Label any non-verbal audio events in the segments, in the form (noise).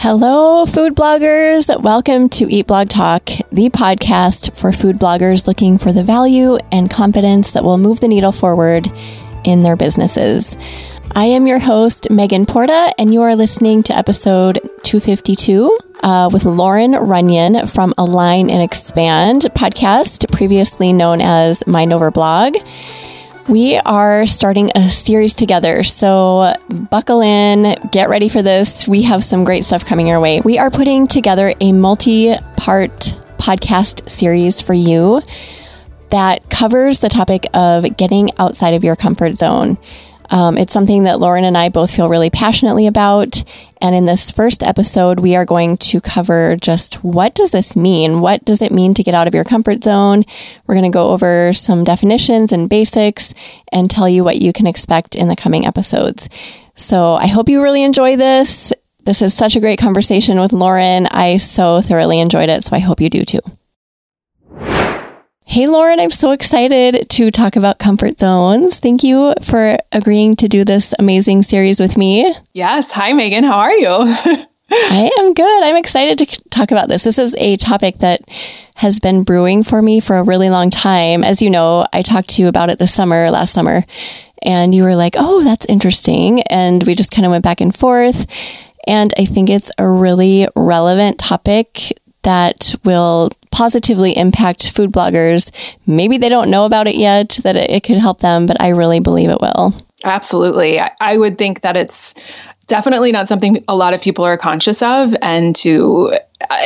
Hello, food bloggers. Welcome to Eat Blog Talk, the podcast for food bloggers looking for the value and confidence that will move the needle forward in their businesses. I am your host, Megan Porta, and you are listening to episode 252 uh, with Lauren Runyon from Align and Expand podcast, previously known as Mind Over Blog. We are starting a series together, so buckle in, get ready for this. We have some great stuff coming your way. We are putting together a multi part podcast series for you that covers the topic of getting outside of your comfort zone. Um, it's something that Lauren and I both feel really passionately about. And in this first episode, we are going to cover just what does this mean? What does it mean to get out of your comfort zone? We're going to go over some definitions and basics and tell you what you can expect in the coming episodes. So I hope you really enjoy this. This is such a great conversation with Lauren. I so thoroughly enjoyed it. So I hope you do too. Hey, Lauren, I'm so excited to talk about comfort zones. Thank you for agreeing to do this amazing series with me. Yes. Hi, Megan. How are you? (laughs) I am good. I'm excited to talk about this. This is a topic that has been brewing for me for a really long time. As you know, I talked to you about it this summer, last summer, and you were like, oh, that's interesting. And we just kind of went back and forth. And I think it's a really relevant topic that will positively impact food bloggers. Maybe they don't know about it yet, that it, it could help them, but I really believe it will. Absolutely. I, I would think that it's definitely not something a lot of people are conscious of and to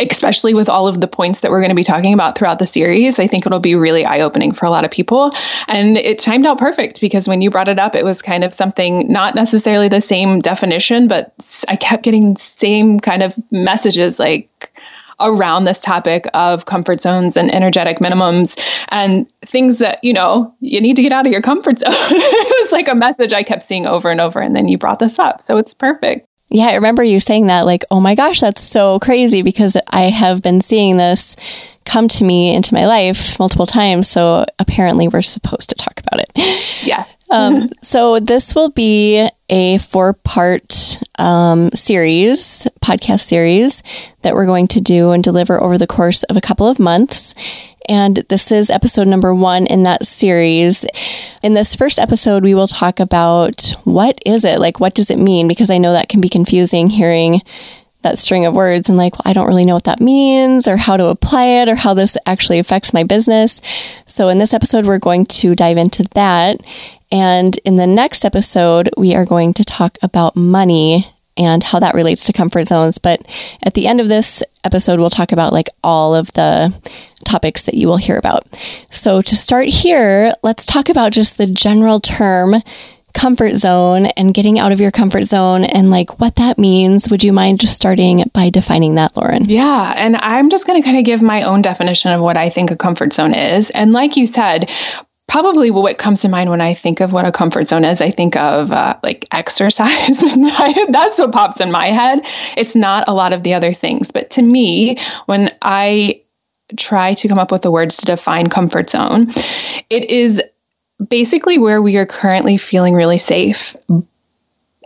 especially with all of the points that we're going to be talking about throughout the series i think it'll be really eye-opening for a lot of people and it timed out perfect because when you brought it up it was kind of something not necessarily the same definition but i kept getting same kind of messages like around this topic of comfort zones and energetic minimums and things that, you know, you need to get out of your comfort (laughs) zone. it was like a message I kept seeing over and over. And then you brought this up. So it's perfect. Yeah, I remember you saying that, like, oh my gosh, that's so crazy because I have been seeing this come to me into my life multiple times. So apparently, we're supposed to talk about it. Yeah. Um, (laughs) so this will be a four part um, series, podcast series that we're going to do and deliver over the course of a couple of months. And this is episode number one in that series. In this first episode, we will talk about what is it? Like, what does it mean? Because I know that can be confusing hearing that string of words and like, well, I don't really know what that means or how to apply it or how this actually affects my business. So in this episode, we're going to dive into that. And in the next episode, we are going to talk about money and how that relates to comfort zones. But at the end of this episode, we'll talk about like all of the topics that you will hear about. So to start here, let's talk about just the general term comfort zone and getting out of your comfort zone and like what that means. Would you mind just starting by defining that, Lauren? Yeah. And I'm just going to kind of give my own definition of what I think a comfort zone is. And like you said, probably what comes to mind when I think of what a comfort zone is, I think of uh, like exercise. (laughs) That's what pops in my head. It's not a lot of the other things. But to me, when I try to come up with the words to define comfort zone, it is basically where we are currently feeling really safe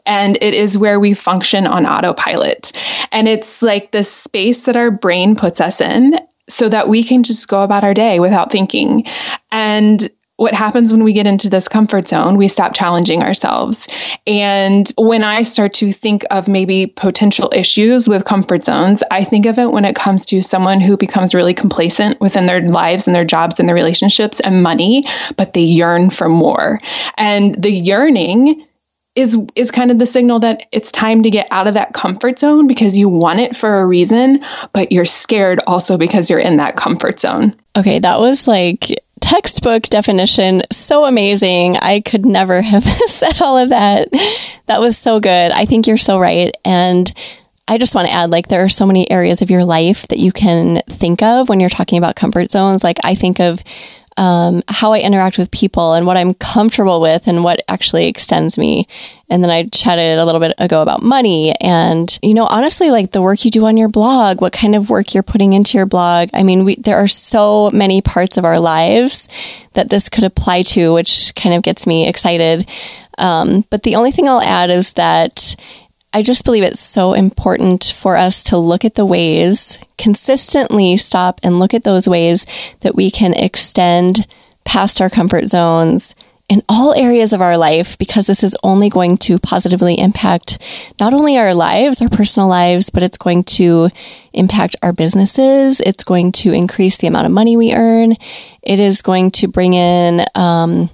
and it is where we function on autopilot. And it's like the space that our brain puts us in so that we can just go about our day without thinking. And what happens when we get into this comfort zone, we stop challenging ourselves. And when I start to think of maybe potential issues with comfort zones, I think of it when it comes to someone who becomes really complacent within their lives and their jobs and their relationships and money, but they yearn for more. And the yearning is is kind of the signal that it's time to get out of that comfort zone because you want it for a reason, but you're scared also because you're in that comfort zone. Okay, that was like textbook definition. So amazing. I could never (laughs) have said all of that. That was so good. I think you're so right. And I just want to add like there are so many areas of your life that you can think of when you're talking about comfort zones. Like I think of um, how I interact with people and what I'm comfortable with and what actually extends me. And then I chatted a little bit ago about money and, you know, honestly, like the work you do on your blog, what kind of work you're putting into your blog. I mean, we, there are so many parts of our lives that this could apply to, which kind of gets me excited. Um, but the only thing I'll add is that I just believe it's so important for us to look at the ways, consistently stop and look at those ways that we can extend past our comfort zones in all areas of our life because this is only going to positively impact not only our lives, our personal lives, but it's going to impact our businesses. It's going to increase the amount of money we earn. It is going to bring in um,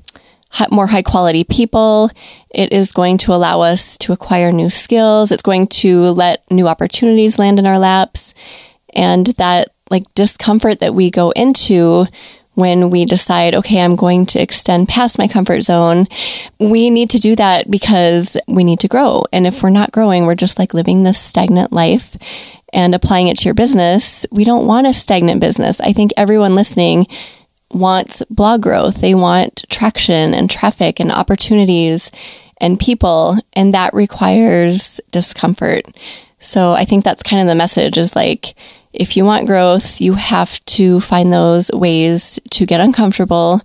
more high quality people. It is going to allow us to acquire new skills. It's going to let new opportunities land in our laps. And that like discomfort that we go into when we decide, okay, I'm going to extend past my comfort zone, we need to do that because we need to grow. And if we're not growing, we're just like living this stagnant life and applying it to your business. We don't want a stagnant business. I think everyone listening wants blog growth. They want traction and traffic and opportunities and people. And that requires discomfort. So I think that's kind of the message is like, if you want growth, you have to find those ways to get uncomfortable.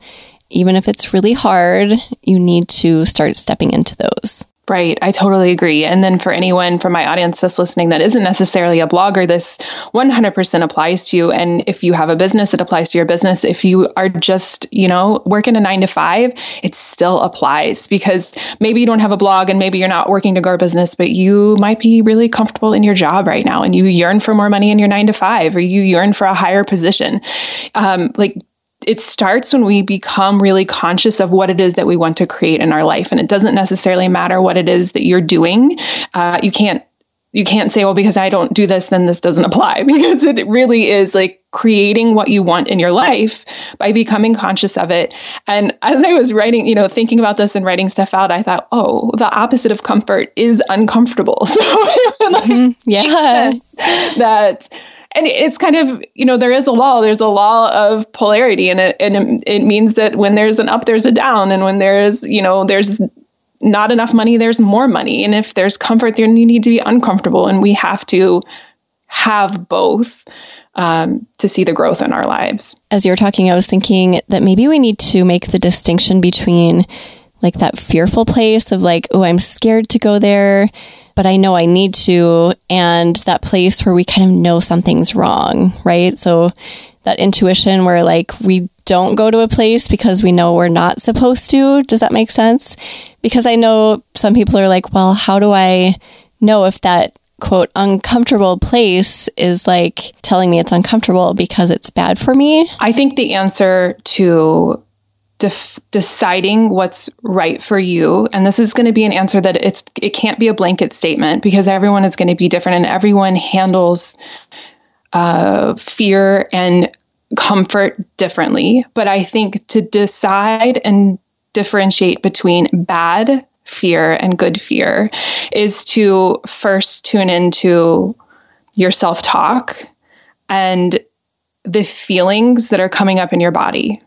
Even if it's really hard, you need to start stepping into those. Right. I totally agree. And then for anyone from my audience that's listening that isn't necessarily a blogger, this 100% applies to you. And if you have a business, it applies to your business. If you are just, you know, working a nine to five, it still applies because maybe you don't have a blog and maybe you're not working to grow a business, but you might be really comfortable in your job right now and you yearn for more money in your nine to five or you yearn for a higher position. Um, like it starts when we become really conscious of what it is that we want to create in our life. And it doesn't necessarily matter what it is that you're doing. Uh, you can't you can't say well because i don't do this then this doesn't apply. (laughs) Because it really is like creating what you want in your life by becoming conscious of it. And as i was writing you know thinking about this and writing stuff out i thought oh the opposite of comfort is uncomfortable. (laughs) So (laughs) like, mm-hmm. yeah that and it's kind of you know there is a law there's a law of polarity and it and it, means that when there's an up there's a down and when there's you know there's not enough money there's more money. And if there's comfort then you need to be uncomfortable and we have to have both um, to see the growth in our lives. As you were talking i was thinking that maybe we need to make the distinction between like that fearful place of like oh i'm scared to go there but I know I need to. And that place where we kind of know something's wrong, right? So that intuition where like we don't go to a place because we know we're not supposed to. Does that make sense? Because I know some people are like, well, how do I know if that quote uncomfortable place is like telling me it's uncomfortable because it's bad for me? I think the answer to def- deciding what's right for you. And this is going to be an answer that it's it can't be a blanket statement because everyone is going to be different and everyone handles uh, fear and comfort differently. But i think to decide and differentiate between bad fear and good fear is to first tune into your self-talk and the feelings that are coming up in your body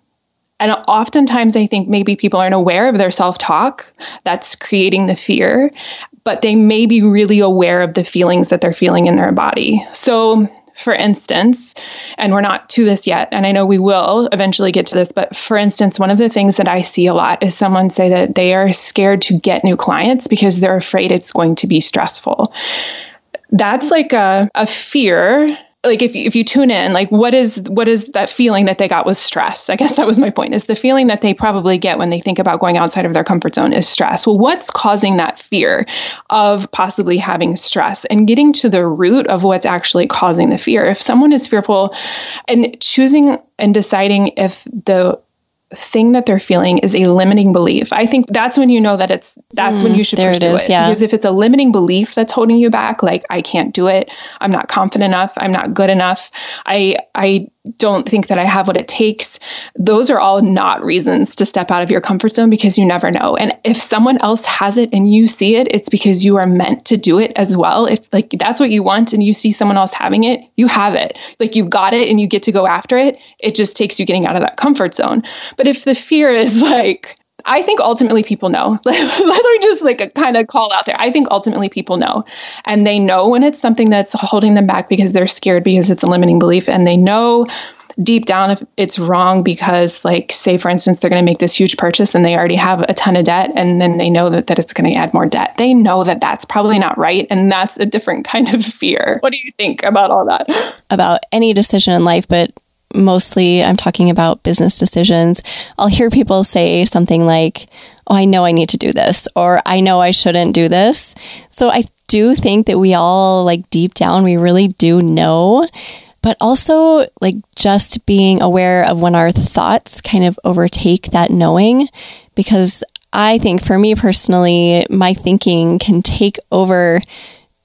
and oftentimes, I think maybe people aren't aware of their self talk that's creating the fear, but they may be really aware of the feelings that they're feeling in their body. So, for instance, and we're not to this yet, and I know we will eventually get to this, but for instance, one of the things that I see a lot is someone say that they are scared to get new clients because they're afraid it's going to be stressful. That's like a, a fear like if if you tune in like what is what is that feeling that they got was stress? I guess that was my point is the feeling that they probably get when they think about going outside of their comfort zone is stress. Well what's causing that fear of possibly having stress and getting to the root of what's actually causing the fear? If someone is fearful and choosing and deciding if the thing that they're feeling is a limiting belief. I think that's when you know that it's that's mm, when you should pursue it, it. Yeah. Because if it's a limiting belief that's holding you back, like I can't do it, I'm not confident enough, I'm not good enough, I I don't think that I have what it takes. Those are all not reasons to step out of your comfort zone because you never know. And if someone else has it and you see it, it's because you are meant to do it as well. If like that's what you want and you see someone else having it, you have it. Like you've got it and you get to go after it. It just takes you getting out of that comfort zone. But if the fear is like, I think ultimately people know. (laughs) Let me just like kind of call out there. I think ultimately people know. And they know when it's something that's holding them back because they're scared because it's a limiting belief. And they know deep down if it's wrong because like say for instance they're going to make this huge purchase and they already have a ton of debt and then they know that, that it's going to add more debt they know that that's probably not right and that's a different (laughs) kind of fear what do you think about all that about any decision in life but mostly I'm talking about business decisions, I'll hear people say something like, Oh, I know I need to do this, or I know I shouldn't do this. So I do think that we all, like deep down, we really do know. But also, like, just being aware of when our thoughts kind of overtake that knowing, because I think for me personally, my thinking can take over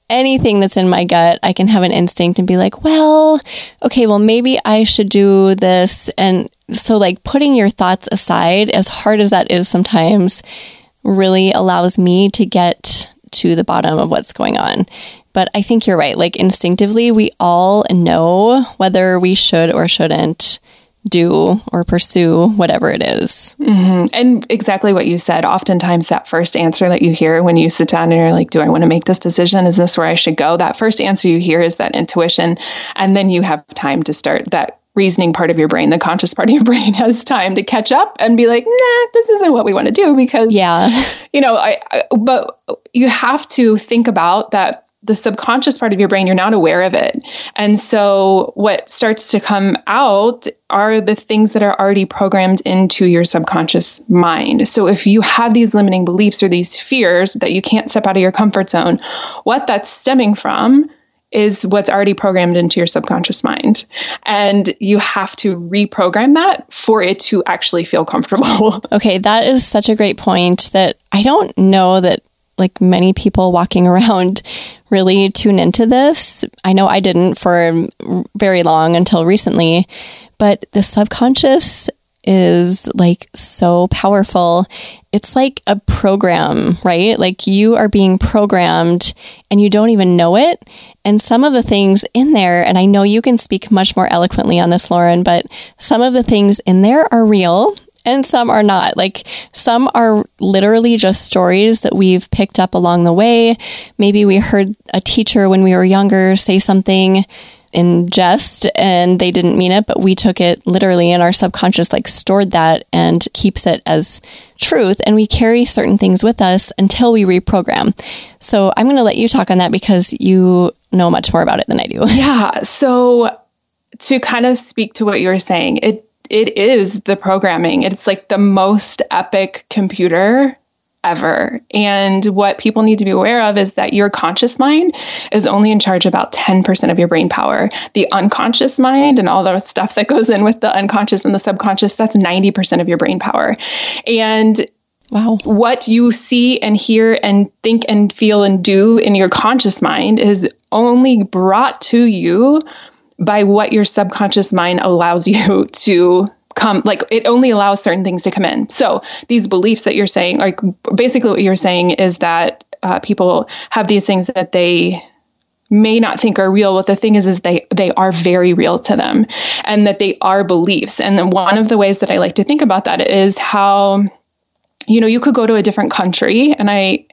anything that's in my gut, I can have an instinct and be like, well, okay, well, maybe I should do this. And so, like, putting your thoughts aside, as hard as that is sometimes, really allows me to get to the bottom of what's going on. But I think you're right. Like, instinctively, we all know whether we should or shouldn't do or pursue whatever it is. Mm-hmm. And exactly what you said. Oftentimes, that first answer that you hear when you sit down and you're like, Do I want to make this decision? Is this where I should go? That first answer you hear is that intuition. And then you have time to start that reasoning part of your brain, the conscious part of your (laughs) brain has time to catch up and be like, nah, this isn't what we want to do because, yeah, you know, I, I but you have to think about that the subconscious part of your brain, you're not aware of it. And so what starts to come out are the things that are already programmed into your subconscious mind. So if you have these limiting beliefs or these fears that you can't step out of your comfort zone, what that's stemming from is what's already programmed into your subconscious mind. And you have to reprogram that for it to actually feel comfortable. (laughs) Okay, that is such a great point that I don't know that like many people walking (laughs) around really tune into this. I know I didn't for very long until recently, but the subconscious is like so powerful. It's like a program, right? Like you are being programmed and you don't even know it. And some of the things in there, and I know you can speak much more eloquently on this, Lauren, but some of the things in there are real and some are not. Like some are literally just stories that we've picked up along the way. Maybe we heard a teacher when we were younger say something in jest and they didn't mean it, but we took it literally and our subconscious like stored that and keeps it as truth. And we carry certain things with us until we reprogram. So I'm going to let you talk on that because you know much more about it than I do. Yeah. So to kind of speak to what you were saying, it it is the programming. It's like the most epic computer ever. And what people need to be aware of is that your conscious mind is only in charge about 10% of your brain power. The unconscious mind and all the stuff that goes in with the unconscious and the subconscious, that's 90% of your brain power. And Wow. What you see and hear and think and feel and do in your conscious mind is only brought to you by what your subconscious mind allows (laughs) you to come like it only allows certain things to come in. So these beliefs that you're saying like basically what you're saying is that uh, people have these things that they may not think are real what the thing is is they they are very real to them and that they are beliefs. And one of the ways that i like to think about that is how you know you could go to a different country and i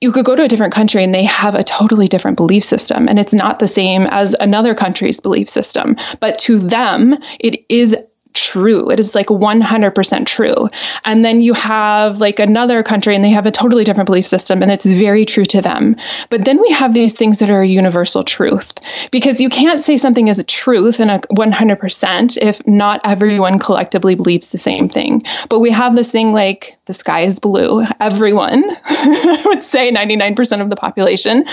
you could go to a different country and they have a totally different belief system and it's not the same as another country's belief system but to them it is true. It is like 100% true. And then you have like another country and they have a totally different belief system and it's very true to them. But then we have these things that are a universal truth because you can't say something is a truth and a 100% if not everyone collectively believes the same thing. But we have this thing like the sky is blue. Everyone, (laughs) I would say 99% of the population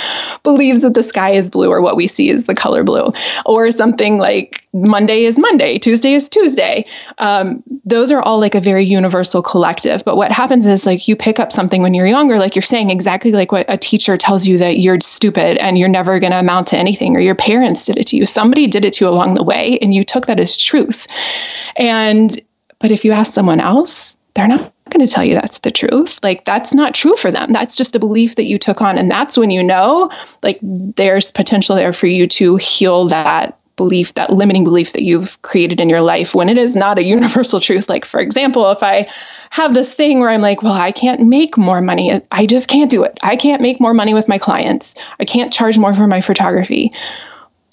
believes that the sky is blue or what we see is the color blue or something like Monday is Monday, Tuesday is Tuesday. Um, those are all like a very universal collective. But what happens is like you pick up something when you're younger, like you're saying exactly like what a teacher tells you that you're stupid and you're never going to amount to anything, or your parents did it to you. Somebody did it to you along the way, and you took that as truth. And but if you ask someone else, they're not going to tell you that's the truth. Like that's not true for them. That's just a belief that you took on. And that's when you know like there's potential there for you to heal that belief, that limiting belief that you've created in your life when it is not a (laughs) universal truth. Like, for example, if I have this thing where I'm like, well, I can't make more money, I just can't do it. I can't make more money with my clients, I can't charge more for my photography.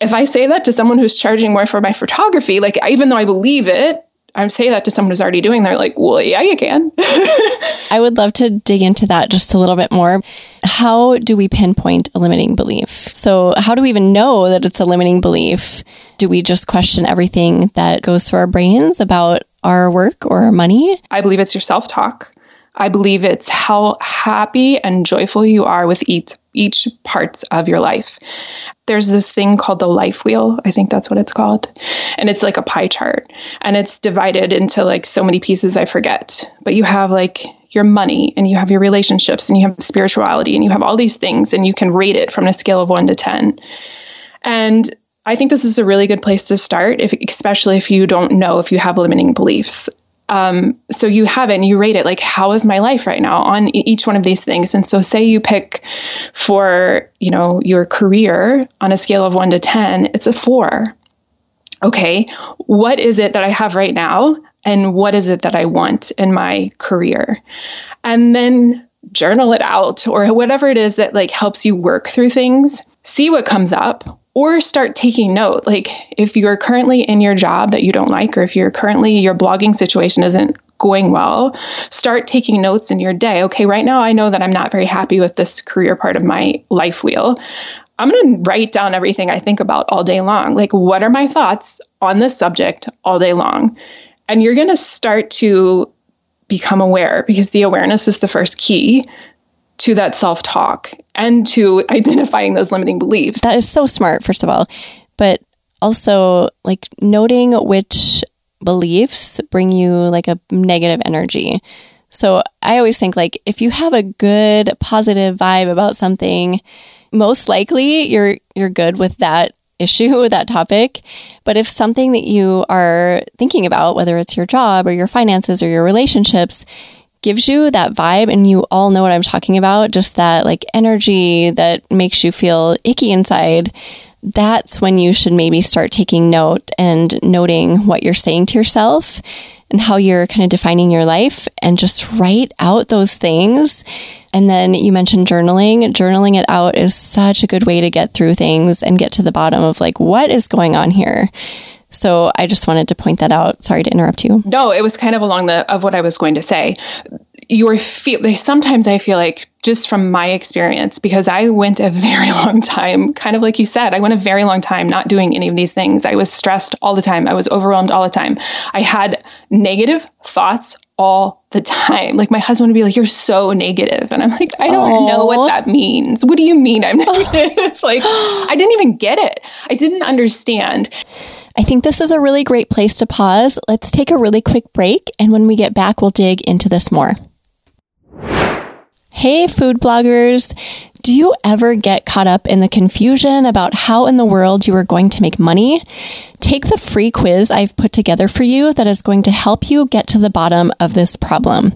if I say that to someone who's charging more for my photography, like even though I believe it, I would say that to someone who's already doing, they're like, well, yeah, you can. (laughs) I would love to dig into that just a little bit more. How do we pinpoint a limiting belief? So, how do we even know that it's a limiting belief? Do we just question everything that goes through our brains about our work or our money? I believe it's your self talk. I believe it's how happy and joyful you are with each each parts of your life. There's this thing called the life wheel. I think that's what it's called. And it's like a pie chart and it's divided into like so many pieces I forget. But you have like your money and you have your relationships and you have spirituality and you have all these things and you can rate it from a scale of 1 to 10. And I think this is a really good place to start, if, especially if you don't know if you have limiting beliefs. Um, so you have it and you rate it like, how is my life right now on each one of these things? And so, say you pick for you know your career on a scale of one to ten, it's a four. Okay, what is it that I have right now, and what is it that I want in my career? And then journal it out or whatever it is that like helps you work through things. See what comes up or start taking note. Like if you're currently in your job that you don't like, or if you're currently your blogging situation isn't going well, start taking notes in your day. Okay, right now I know that I'm not very happy with this career part of my life wheel. I'm going to write down everything I think about all day long. Like, what are my thoughts on this subject all day long? And you're going to start to become aware because the awareness is the first key to that self talk and to (laughs) identifying those limiting beliefs. That is so smart, first of all. But also, like, noting which beliefs bring you like a negative energy. So I always think like if you have a good positive vibe about something, most likely you're you're good with that (laughs) issue, that topic. But if something that you are thinking about, whether it's your job or your finances or your relationships, gives you that vibe and you all know what I'm talking about, just that like energy that makes you feel icky inside, that's when you should maybe start taking note and noting what you're saying to yourself and how you're kind of defining your life and just write out those things. And then you mentioned journaling. Journaling it out is such a good way to get through things and get to the bottom of like, what is going on here? So I just wanted to point that out. Sorry to interrupt you. No, it was kind of along the of what I was going to say. Your feel sometimes I feel like just from my experience because I went a (laughs) very long time, kind of like you said, I went a very long time not doing any of these things. I was stressed all the time. I was overwhelmed all the time. I had negative thoughts all the time. Like my husband would be like, "You're so negative," and I'm like, "I don't Aww. know what that means. What do you mean I'm (laughs) negative?" (laughs) like I didn't even get it. I didn't understand. I think this is a really great place to pause. Let's take a really quick break, and when we get back, we'll dig into this more. Hey, food bloggers. Do you ever get caught up in the confusion about how in the world you are going to make money? Take the free quiz I've put together for you that is going to help you get to the bottom of this problem.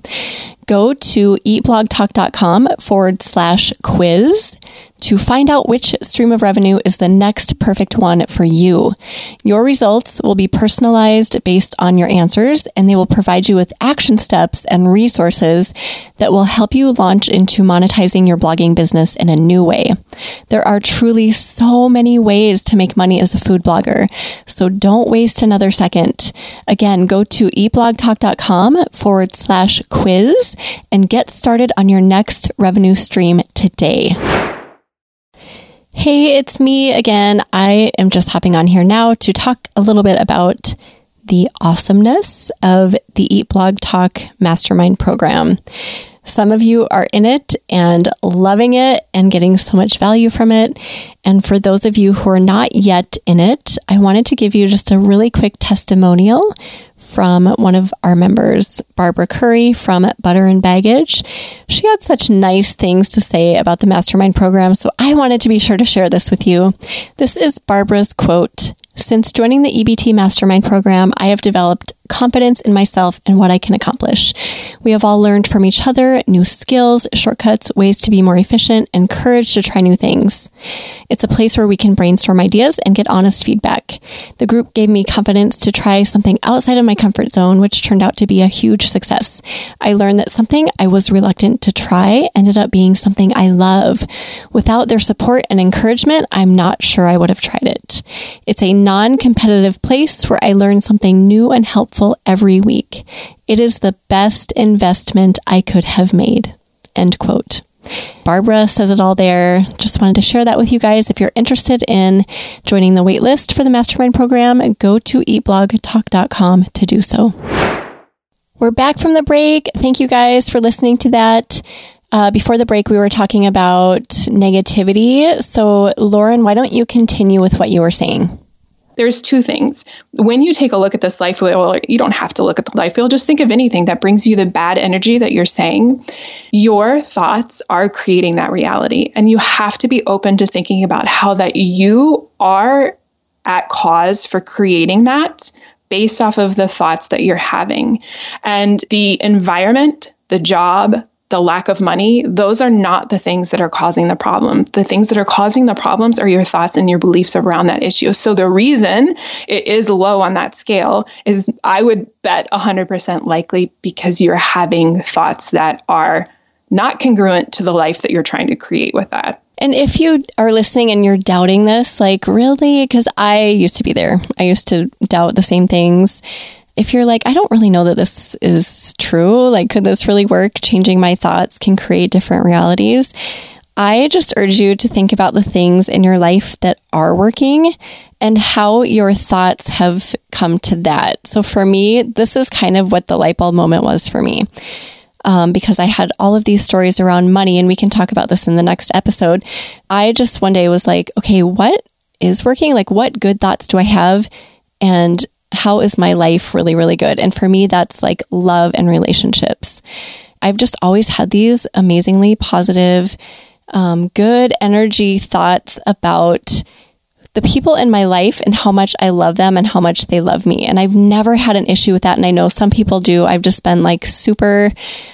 Go to eatblogtalk.com forward slash quiz to find out which stream of revenue is the next perfect one for you. Your results will be personalized based on your answers, and they will provide you with action steps and resources that will help you launch into monetizing your blogging business in a new way. There are truly so many ways to make money as a food blogger, so don't waste another second. Again, go to eatblogtalk.com forward slash quiz and get started on your next revenue stream today. Hey, it's me again. I am just hopping on here now to talk a little bit about the awesomeness of the Eat Blog Talk Mastermind program. Some of you are in it and loving it and getting so much value from it. And for those of you who are not yet in it, I wanted to give you just a really quick testimonial from one of our members, Barbara Curry from Butter and Baggage. She had such nice things to say about the mastermind program, so I wanted to be sure to share this with you. This is Barbara's quote Since joining the EBT Mastermind program, I have developed confidence in myself and what I can accomplish. We have all learned from each other new skills, shortcuts, ways to be more efficient, and courage to try new things. It's a place where we can brainstorm ideas and get honest feedback. The group gave me confidence to try something outside of my comfort zone, which turned out to be a huge success. I learned that something I was reluctant to try ended up being something I love. Without their support and encouragement, I'm not sure I would have tried it. It's a non competitive place where I learn something new and helpful every week. It is the best investment I could have made. End quote. Barbara says it all there. Just wanted to share that with you guys. If you're interested in joining the waitlist for the mastermind program, go to eatblogtalk.com to do so. We're back from the break. Thank you guys for listening to that. Uh, before the break, we were talking about negativity. So, Lauren, why don't you continue with what you were saying? There's two things. When you take a look at this life wheel, you don't have to look at the life wheel, just think of anything that brings you the bad energy that you're saying. Your thoughts are creating that reality. And you have to be open to thinking about how that you are at cause for creating that based off of the thoughts that you're having. And the environment, the job, the lack of money, those are not the things that are causing the problem. The things that are causing the problems are your thoughts and your beliefs around that issue. So the reason it is low on that scale is I would bet 100% likely because you're having thoughts that are not congruent to the life that you're trying to create with that. And if you are listening and you're doubting this, like really, because I used to be there, I used to doubt the same things if you're like, I don't really know that this is true, like, could this really work? Changing my thoughts can create different realities. I just urge you to think about the things in your life that are working and how your thoughts have come to that. So for me, this is kind of what the light bulb moment was for me. Um, because I had all of these stories around money, and we can talk about this in the next episode. I just one day was like, okay, what is working? Like, what good thoughts do I have? And how is my life really, really good? And for me, that's like love and relationships. I've just always had these amazingly positive, um, good energy thoughts about the people in my life and how much I love them and how much they love me. And I've never had an issue with that. And I know some people do. I've just been like super,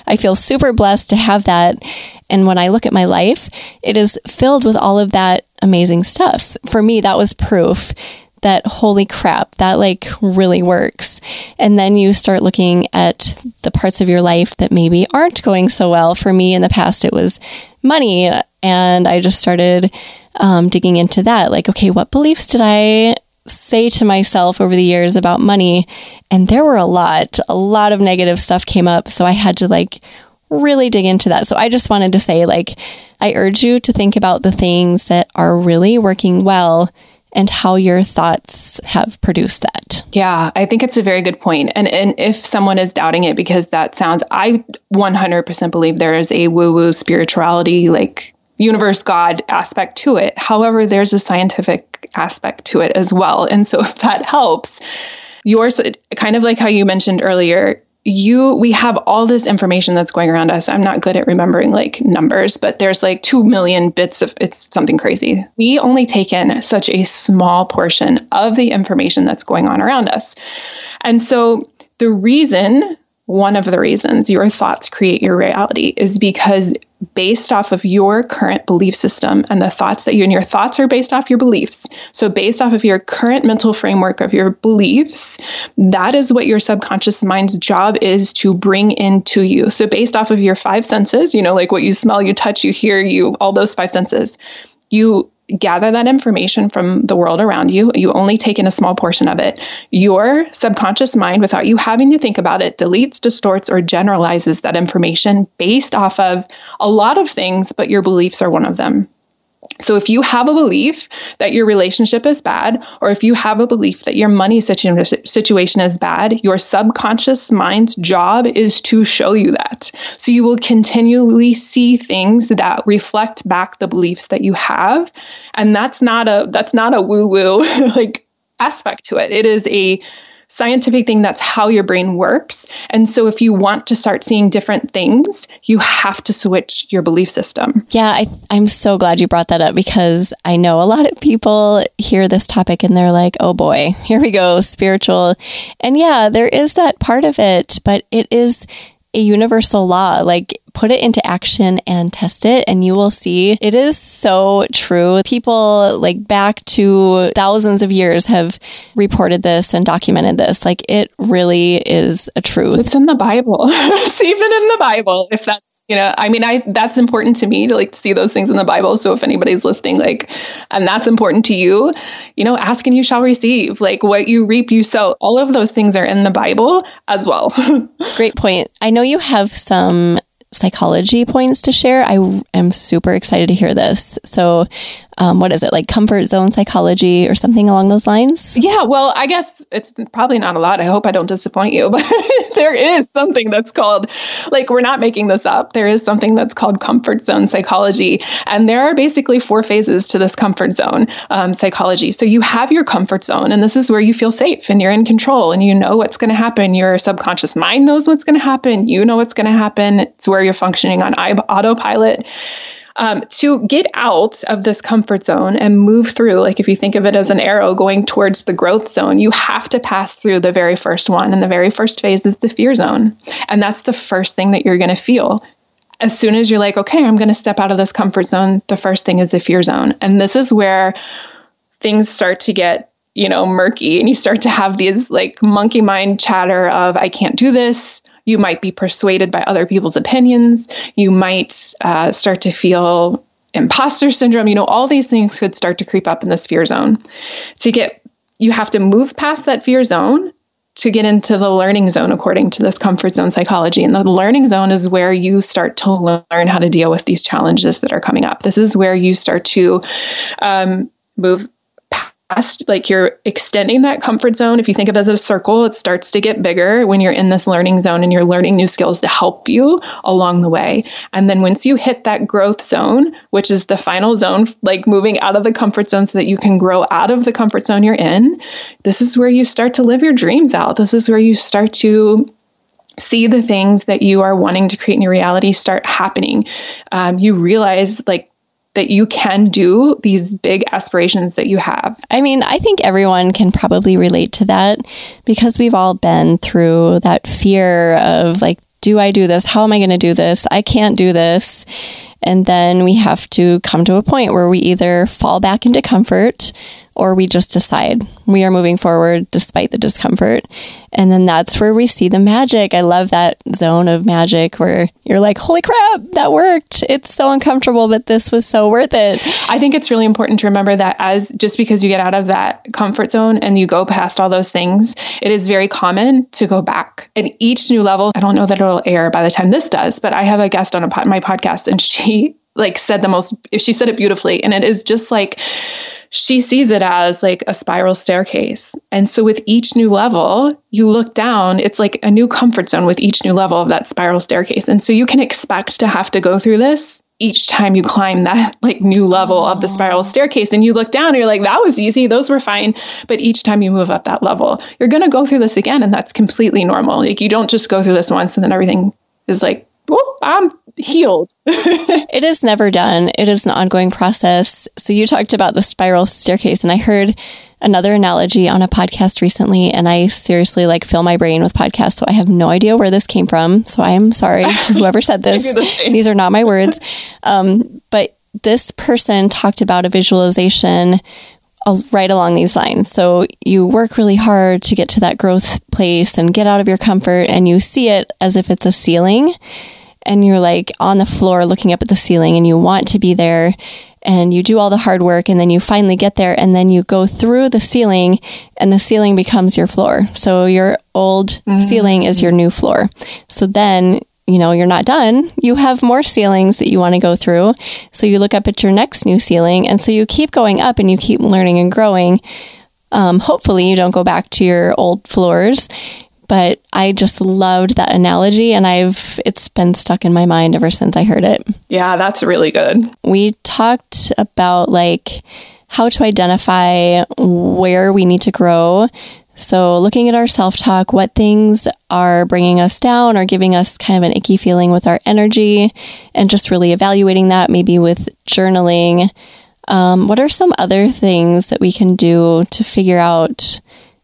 I feel super blessed to have that. And when I look at my life, it is filled with all of that amazing stuff. For me, that was proof that holy crap, that like really works. And then you start looking at the parts of your life that maybe aren't going so well. For me in the past, it was money. And I just started um, digging into that. Like, okay, what beliefs did I say to myself over the years about money? And there were a lot, a lot of negative stuff came up. So I had to like really dig into that. So I just wanted to say, like, I urge you to think about the things that are really working well and how your thoughts have produced that. Yeah, I think it's a very good point. And and if someone is doubting it because that sounds I 100% believe there is a woo-woo spirituality like universe god aspect to it. However, there's a scientific aspect to it as well. And so if that helps, yours kind of like how you mentioned earlier, you we have all this information that's going around us. I'm not good at remembering like numbers but there's like 2 million bits of it's something crazy. We only take in such a small portion of the information that's going on around us. And so the reason one of the reasons your thoughts create your reality is because based off of your current belief system and the thoughts that you and your thoughts are based off your beliefs. So based off of your current mental framework of your beliefs, that is what your subconscious mind's job is to bring into you. So based off of your five senses, you know, like what you smell, you touch, you hear, you all those five senses, you gather that information from the world around you. You only take in a small portion of it. Your subconscious mind, without you having to think about it, deletes, distorts, or generalizes that information based off of a lot of things, but your beliefs are one of them. So if you have a belief that your relationship is bad, or if you have a belief that your money situ- situation is bad, your subconscious mind's job is to show you that. So you will continually see things that reflect back the beliefs that you have, and that's not a that's not a woo woo (laughs) like aspect to it. It is a scientific thing. That's how your brain works. And so if you want to start seeing different things, you have to switch your belief system. Yeah, I, I'm so glad you brought that up because I know a lot of people hear this topic and they're like, oh boy, here we go, spiritual. And yeah, there is that part of it, but it is a universal law. Like put it into action and test it and you will see it is so true. People like back to thousands of years have reported this and documented this. Like it really is a truth. It's in the Bible. (laughs) it's even in the Bible. If that's, you know, I mean, I, that's important to me to like see those things in the Bible. So if anybody's listening, like, and that's important to you, you know, ask and you shall receive. Like what you reap, you sow. All of those things are in the Bible as well. (laughs) Great point. I know you have some psychology points to share. I am super excited to hear this. So, um, what is it like comfort zone psychology or something along those lines? Yeah, well, I guess it's probably not a lot. I hope I don't disappoint you, (laughs) but there is something that's called, like, we're not making this up. There is something that's called comfort zone psychology. And there are basically four phases to this comfort zone um, psychology. So you have your comfort zone, and this is where you feel safe and you're in control and you know what's going to happen. Your subconscious mind knows what's going to happen. You know what's going to happen. It's where you're functioning on autopilot um, to get out of this comfort zone and move through, like if you think of it as an arrow going towards the growth zone, you have to pass through the very first one. And the very first phase is the fear zone. And that's the first thing that you're going to feel. As soon as you're like, okay, I'm going to step out of this comfort zone, the first thing is the fear zone. And this is where things start to get you know, murky and you start to have these like monkey mind chatter of, I can't do this. You might be persuaded by other people's opinions. You might uh, start to feel imposter syndrome. You know, all these things could start to creep up in this fear zone. To get, you have to move past that fear zone to get into the learning zone according to this comfort zone psychology. And the learning zone is where you start to learn how to deal with these challenges that are coming up. This is where you start to um, move like you're extending that comfort zone. If you think of it as a circle, it starts to get bigger when you're in this learning zone and you're learning new skills to help you along the way. And then once you hit that growth zone, which is the final zone, like moving out of the comfort zone so that you can grow out of the comfort zone you're in, this is where you start to live your dreams out. This is where you start to see the things that you are wanting to create in your reality start happening. Um, you realize like that you can do these big aspirations that you have. I mean, I think everyone can probably relate to that because we've all been through that fear of like, do I do this? How am I going to do this? I can't do this. And then we have to come to a point where we either fall back into comfort or we just decide we are moving forward despite the discomfort. And then that's where we see the magic. I love that zone of magic where you're like, holy crap, that worked. It's so uncomfortable, but this was so worth it. I think it's really important to remember that as just because you get out of that comfort zone and you go past all those things, it is very common to go back. And each new level, I don't know that it'll air by the time this does, but I have a guest on a, my podcast and (laughs) she like said the most, she said it beautifully. And it is just like, she sees it as like a spiral staircase. And so with each new level, you look down, it's like a new comfort zone with each new level of that spiral staircase. And so you can expect to have to go through this each time you climb that like new level of the spiral staircase and you look down and you're like that was easy those were fine but each time you move up that level you're going to go through this again and that's completely normal like you don't just go through this once and then everything is like well, I'm healed. (laughs) it is never done. It is an ongoing process. So you talked about the spiral staircase and I heard another analogy on a podcast recently and I seriously like fill my brain with podcasts. So I have no idea where this came from. So I am sorry (laughs) to whoever said this. These are not my words. Um, but this person talked about a visualization right along these lines. So you work really hard to get to that growth place and get out of your comfort and you see it as if it's a ceiling and you're like on the floor looking up at the ceiling and you want to be there and you do all the hard work and then you finally get there and then you go through the ceiling and the ceiling becomes your floor. So your old mm-hmm. ceiling is your new floor. So then you know, you're not done. You have more ceilings that you want to go through. So you look up at your next new ceiling. And so you keep going up and you keep learning and growing. Um, hopefully, you don't go back to your old floors. But I just loved that analogy and I've it's been stuck in my mind ever since I heard it. Yeah, that's really good. We talked about like how to identify where we need to grow So, looking at our self talk, what things are bringing us down or giving us kind of an icky feeling with our energy, and just really evaluating that, maybe with journaling. Um, what are some other things that we can do to figure out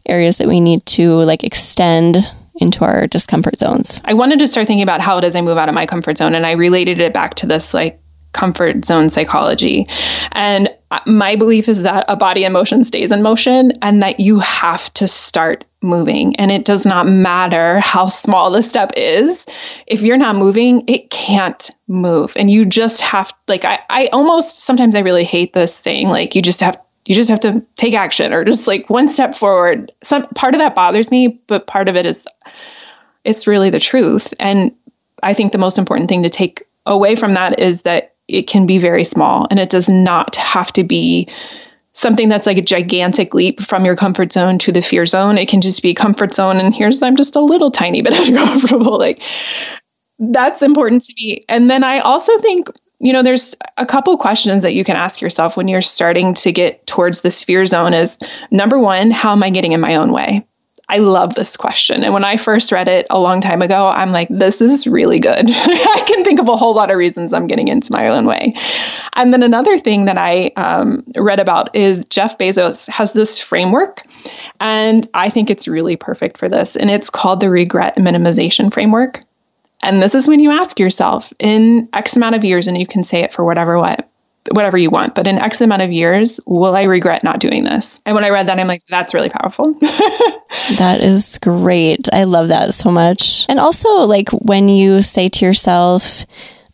areas that we need to like extend into our discomfort zones? I wanted to start thinking about how does I move out of my comfort zone, and I related it back to this like comfort zone psychology. And uh, my belief is that a body in motion stays in motion and that you have to start moving. And it does not matter how small the step is. If you're not moving, it can't move. And you just have like I, I almost sometimes I really hate this saying like you just have you just have to take action or just like one step forward. Some part of that bothers me, but part of it is it's really the truth. And I think the most important thing to take away from that is that it can be very small and it does not have to be something that's like a gigantic leap from your comfort zone to the fear zone. It can just be comfort zone and here's I'm just a little tiny bit (laughs) uncomfortable. Like that's important to me. And then I also think, you know, there's a couple questions that you can ask yourself when you're starting to get towards the fear zone is number one, how am I getting in my own way? I love this question. And when I first read it a long time ago, I'm like, this is really good. (laughs) I can think of a whole lot of reasons I'm getting into my own way. And then another thing that I um, read about is Jeff Bezos has this framework. And I think it's really perfect for this. And it's called the regret minimization framework. And this is when you ask yourself in X amount of years, and you can say it for whatever what whatever you want. But in X amount of years, will I regret not doing this? And when I read that, I'm like, that's really powerful. (laughs) that is great. I love that so much. And also, like, when you say to yourself,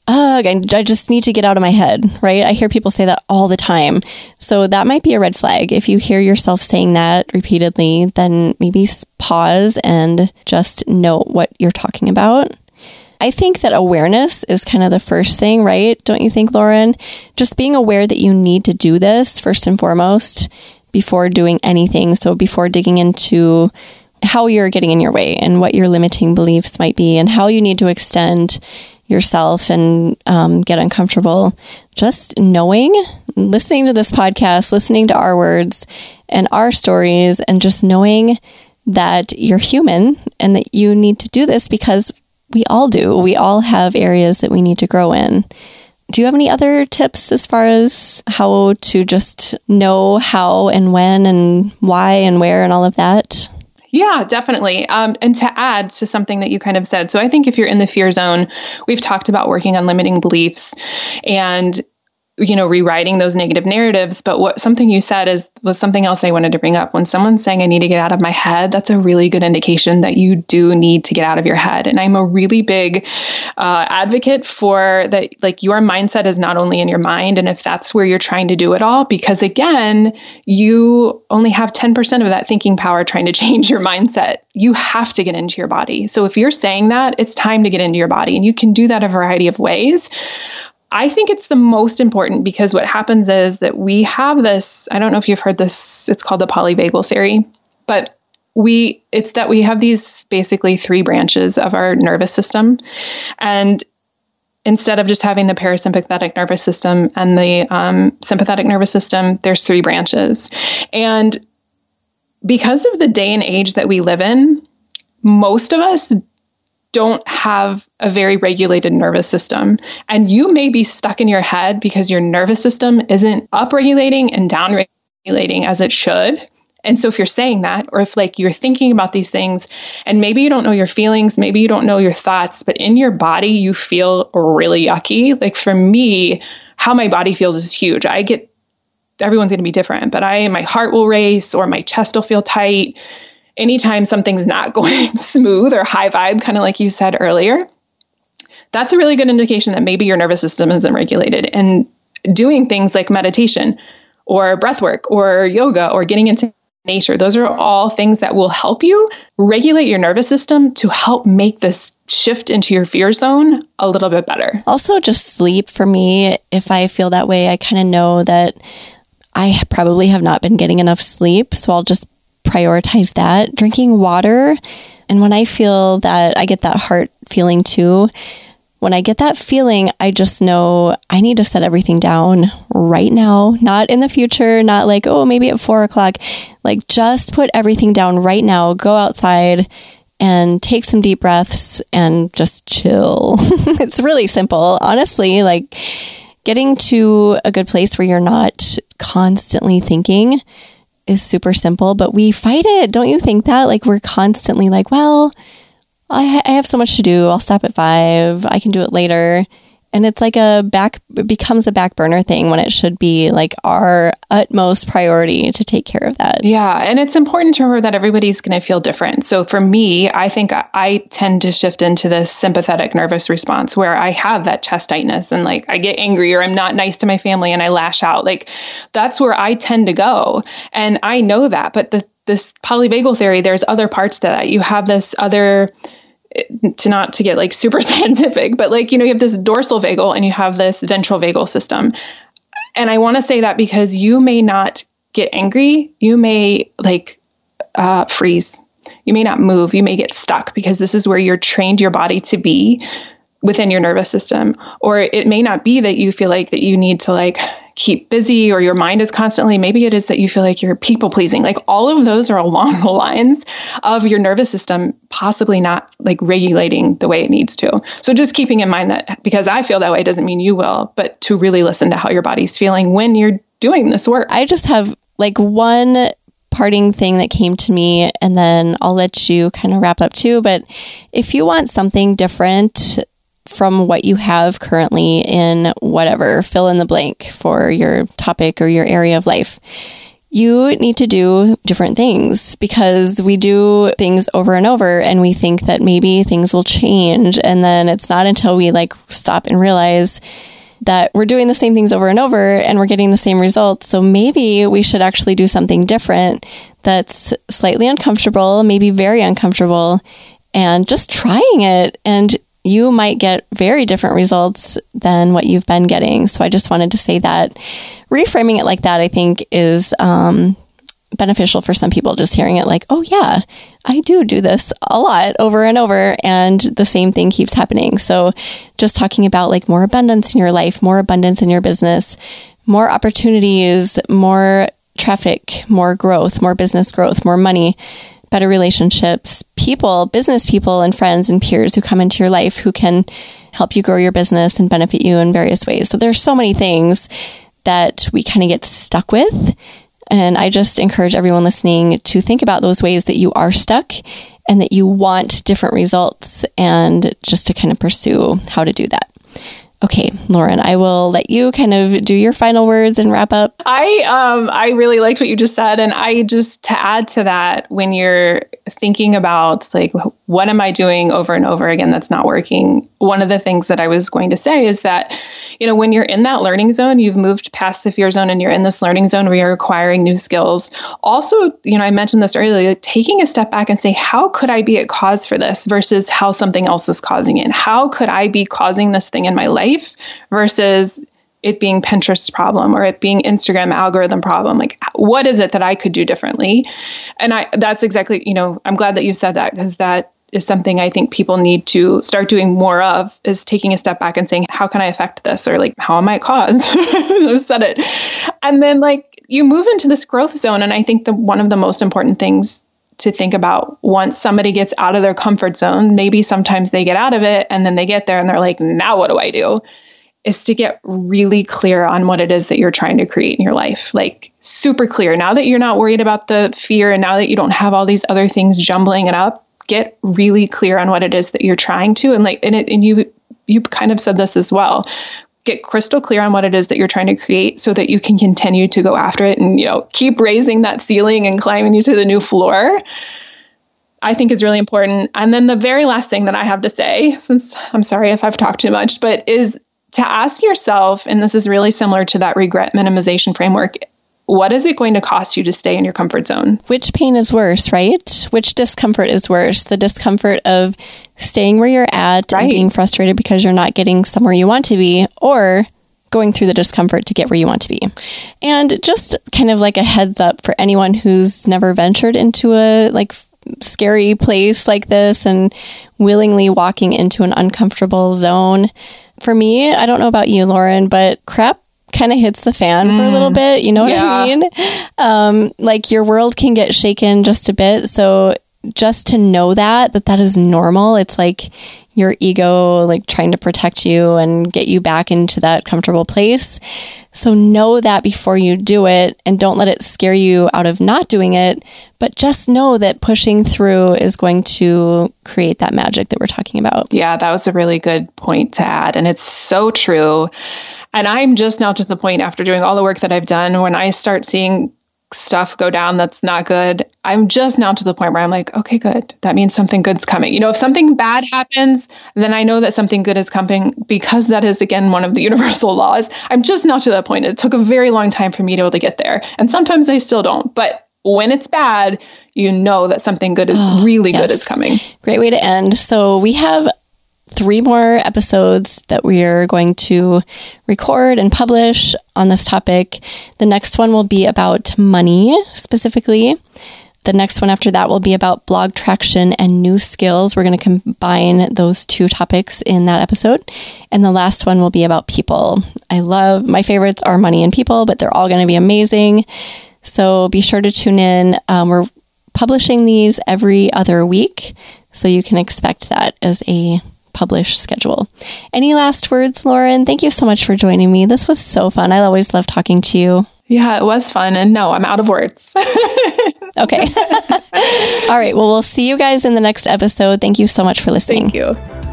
Ugh, I just need to get out of my head, right? I hear people say that all the time. So that might be a red flag. If you hear yourself saying that repeatedly, then maybe pause and just note what you're talking about. I think that awareness is kind of the first thing, right? Don't you think, Lauren? Just being aware that you need to do this first and foremost before doing anything. So before digging into how you're getting in your way and what your limiting beliefs might be and how you need to extend yourself and um, get uncomfortable. Just knowing, listening to this podcast, listening to our words and our stories, and just knowing that you're human and that you need to do this because we all do. We all have areas that we need to grow in. Do you have any other tips as far as how to just know how and when and why and where and all of that? Yeah, definitely. Um, and to add to something that you kind of said, so I think if you're in the fear zone, we've talked about working on limiting beliefs. And you know rewriting those negative narratives but what something you said is was something else i wanted to bring up. When someone's saying i need to get out of my head that's a really good indication that you do need to get out of your head. And i'm a really big uh, advocate for that like your mindset is not only in your mind and if that's where you're trying to do it all because again you only have 10% of that thinking power trying to (laughs) change your mindset. You have to get into your body. So if you're saying that it's time to get into your body and you can do that a variety of ways I think it's the most important because what happens is that we have this, I don't know if you've heard this, it's called the polyvagal theory, but we it's that we have these basically three branches of our nervous system. And instead of just having the parasympathetic nervous system and the um, sympathetic nervous system there's three branches. And because of the day and age that we live in most of us don't have a very regulated nervous system. And you may be stuck in your head because your nervous system isn't upregulating and downregulating as it should. And so if you're saying that, or if like you're thinking about these things and maybe you don't know your feelings, maybe you don't know your thoughts, but in your body you feel really yucky. Like for me, how my body feels is huge. I get everyone's going to be different, but I my heart will race or my chest will feel tight anytime something's not (laughs) going smooth or high vibe, kind of like you said earlier, that's a really good indication that maybe your nervous system isn't regulated. And doing things like meditation or breath work or yoga or getting into nature, those are all things that will help you regulate your nervous system to help make this shift into your fear zone a little bit better. Also, just sleep for me, if I feel that way, I kind of know that I probably have not been getting enough sleep. So I'll just prioritize that. Drinking water. And when I feel that I get that heart feeling too, when I get that feeling, I just know I need to set everything down right now, not in the future, not like, oh, maybe at four o'clock. Like, just put everything down right now, go outside and take some deep breaths and just chill. (laughs) it's really simple, honestly. Like, getting to a good place where you're not constantly thinking is super simple, but we fight it. Don't you think that? Like, we're constantly like, well, I, ha- I have so much to do. I'll stop at five. I can do it later and it's like a back it becomes a back burner thing when it should be like our utmost priority to take care of that. Yeah and it's important to remember that everybody's going to feel different. So for me i think i tend to shift into this sympathetic nervous response where i have that chest tightness and like i get angry or i'm not nice to my family and i lash out. Like that's where i tend to go. And i know that but the this polyvagal theory there's other parts to that. You have this other to not to get like super (laughs) scientific, but like, you know, you have this dorsal vagal and you have this ventral vagal system. And I want to say that because you may not get angry, you may like uh, freeze, you may not move, you may get stuck because this is where you're trained your body to be within your nervous system. Or it may not be that you feel like that you need to like keep busy or your mind is constantly, maybe it is that you feel like you're people pleasing. Like all of those are (laughs) along the lines of your nervous system possibly not like regulating the way it needs to. So just keeping in mind that because I feel that way doesn't mean you will, but to really listen to how your body's feeling when you're doing this work. I just have like one parting thing that came to me and then I'll let you kind of wrap up too, but if you want something different from what you have currently in whatever, fill in the blank for your topic or your area of life. You need to do different things because we do things over and over and we think that maybe things will change. And then it's not until we like stop and realize that we're doing the same things over and over and we're getting the same results. So maybe we should actually do something different that's slightly uncomfortable, maybe very uncomfortable, and just trying it. And you might get very different results than what you've been getting. So I just wanted to say that reframing it like that, I think, is um, beneficial for some people. Just hearing it like, oh, yeah, I do do this a lot over and over, and the same thing keeps happening. So just talking about like more abundance in your life, more abundance in your business, more opportunities, more traffic, more growth, more business growth, more money better relationships, people, business people, and friends and peers who come into your life who can help you grow your business and benefit you in various ways. So there's so many things that we kind of get stuck with. And I just encourage everyone listening to think about those ways that you are stuck and that you want different results and just to kind of pursue how to do that. Okay, Lauren, I will let you kind of do your final words and wrap up. I um I really liked what you just said and I just to add to that when you're thinking about like what am I doing over and over again that's not working. One of the things that I was going to say is that you know when you're in that learning zone, you've moved past the fear zone and you're in this learning zone where you're acquiring new skills. Also, you know, I mentioned this earlier, taking a step back and say how could I be at cause for this versus how something else is causing it. How could I be causing this thing in my life? life versus it being Pinterest's problem or it being Instagram algorithm problem. Like, what is it that I could do differently? And I, that's exactly, you know, I'm glad that you said that because that is something I think people need to start doing more of is taking a step back and saying, how can I affect this? Or like, how am I caused? (laughs) I've said it. And then like you move into this growth zone. And I think the one of the most important things to think about once somebody gets out of their comfort zone, maybe sometimes they get out of it and then they get there and they're like, now what do I do? Is to get really clear on what it is that you're trying to create in your life. Like, super clear. Now that you're not worried about the fear and now that you don't have all these other things jumbling it up, get really clear on what it is that you're trying to. And like, and it, and you, you kind of said this as well get crystal clear on what it is that you're trying to create so that you can continue to go after it and you know keep raising that ceiling and climbing you to the new floor i think is really important and then the very last thing that i have to say since i'm sorry if i've talked too much but is to ask yourself and this is really similar to that regret minimization framework what is it going to cost you to stay in your comfort zone? Which pain is worse, right? Which discomfort is worse? The discomfort of staying where you're at right. and being frustrated because you're not getting somewhere you want to be, or going through the discomfort to get where you want to be. And just kind of like a heads up for anyone who's never ventured into a like scary place like this and willingly walking into an uncomfortable zone. For me, I don't know about you, Lauren, but crap kind of hits the fan mm. for a little mm. bit. You know what yeah. I mean? Um, like your world can get shaken just a bit. So just to know that, that that is normal. It's like your ego like trying to protect you and get you back into that comfortable place. So know that before you do it and don't let it scare you out of not doing it, but just know that pushing through is going to create that magic that we're talking about. Yeah, that was a really good point to add and it's so true. And I'm just now to the point after doing all the work that I've done when I start seeing stuff go down that's not good, I'm just now to the point where I'm like, okay, good. That means something good's coming. You know, if something bad happens, then I know that something good is coming because that is, again, one of the (laughs) universal laws. I'm just now to that point. It took a very long time for me to be able to get there. And sometimes I still don't. But when it's bad, you know that something good is oh, (sighs) really yes. good is coming. Great way to end. So we have three more episodes that we are going to record and publish on this topic. The next one will be about money specifically. The next one after that will be about blog traction and new skills. We're going to combine those two topics in that episode. And the last one will be about people. I love my favorites are money and people, but they're all going to be amazing. So be sure to tune in. Um, we're publishing these every other week. So you can expect that as a publish schedule. Any last words, Lauren? Thank you so much for joining me. This was so fun. I always love talking to you. Yeah, it was fun. And no, I'm out of words. (laughs) okay. (laughs) All right. Well, we'll see you guys in the next episode. Thank you so much for listening. Thank you.